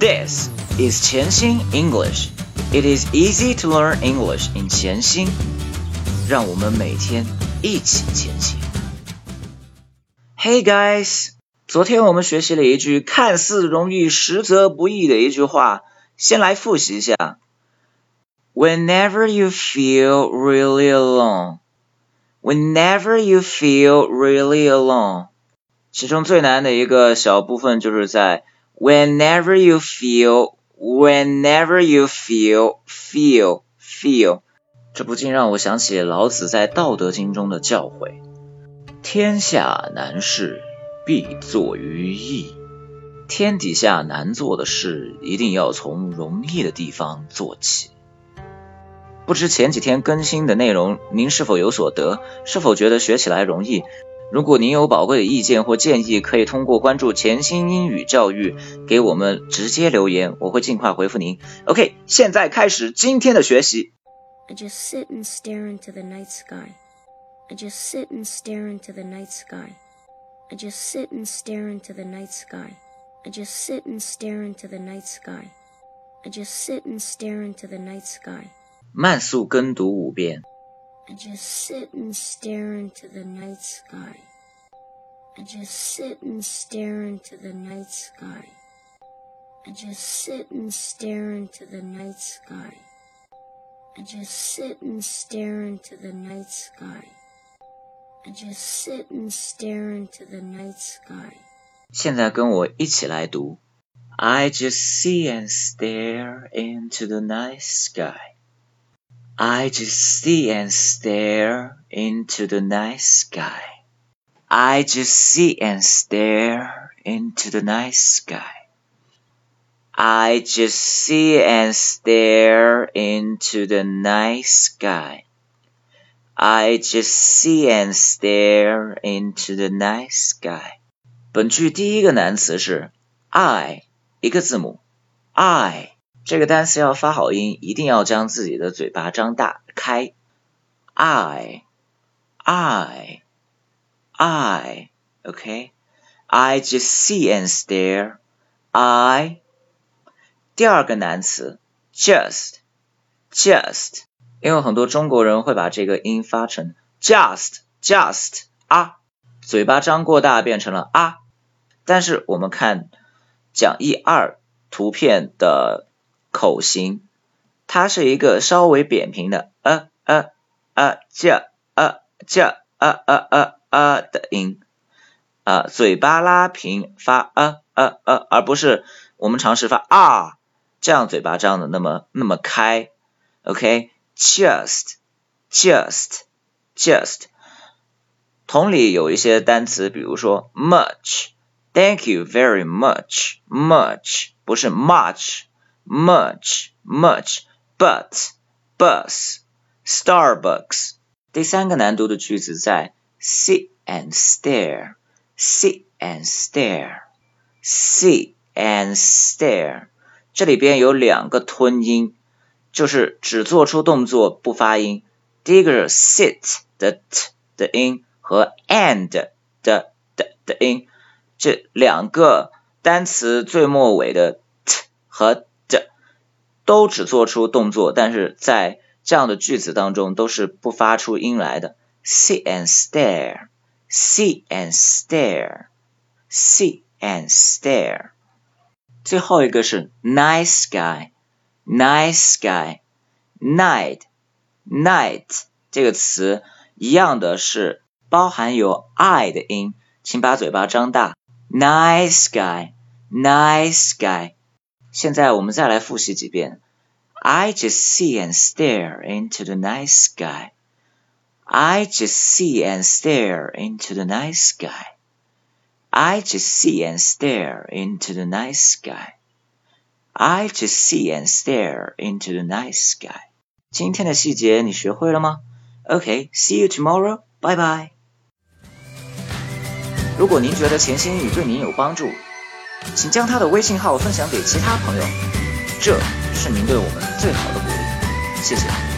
This is 潜心 English. It is easy to learn English in 潜心。让我们每天一起前行。Hey guys，昨天我们学习了一句看似容易实则不易的一句话，先来复习一下。Whenever you feel really alone, whenever you feel really alone，其中最难的一个小部分就是在 whenever you feel, whenever you feel, feel, feel，这不禁让我想起老子在《道德经》中的教诲：天下难事必作于易。天底下难做的事，一定要从容易的地方做起。不知前几天更新的内容，您是否有所得？是否觉得学起来容易？如果您有宝贵的意见或建议，可以通过关注潜心英语教育给我们直接留言，我会尽快回复您。OK，现在开始今天的学习。I just sit and stare into the night sky. I just sit and stare into the night sky. I just sit and stare into the night sky. I just sit and stare into the night sky. I just sit and stare into the night sky. 慢速跟读五遍。I just sit and stare into the night sky. I just sit and stare into the night sky. I just sit and stare into the night sky. I just sit and stare into the night sky. I just sit and stare into the night sky. 现在跟我一起来读。I just see and stare into the night sky. I just see and stare into the night sky. I just see and stare into the night sky. I just see and stare into the night sky. I just see and stare into the night sky. 本句第一个难词是 I，一个字母 I。 这个单词要发好音，一定要将自己的嘴巴张大开。I, I, I, OK。I just see and stare. I。第二个难词 just, just，因为很多中国人会把这个音发成 just, just 啊，嘴巴张过大变成了啊。但是我们看讲义二图片的口型，它是一个稍微扁平的呃呃呃这呃这呃呃呃呃的音啊，嘴巴拉平发呃呃呃，而不是我们尝试发啊这样嘴巴张的那么那么开。OK，just just just。同理，有一些单词，比如说 much。Thank you very much. Much 不是 much, much, much. But, bus, Starbucks. 第三个难读的句子在 sit and stare, sit and stare, sit and stare. 这里边有两个吞音，就是只做出动作不发音。第一个是 sit 的 t 的音和 and 的的的音。这两个单词最末尾的 t 和 d 都只做出动作，但是在这样的句子当中都是不发出音来的。See and stare, see and stare, see and stare。最后一个是 night sky, night sky, night, night 这个词一样的是包含有 i 的音，请把嘴巴张大。Night sky, night sky。现在我们再来复习几遍。I just see and stare into the night sky. I just see and stare into the night sky. I just see and stare into the night sky. I just see and stare into the night sky. 今天的细节你学会了吗？Okay, see you tomorrow. Bye bye. 如果您觉得潜心英语对您有帮助， 请将他的微信号分享给其他朋友，这是您对我们最好的鼓励。谢谢。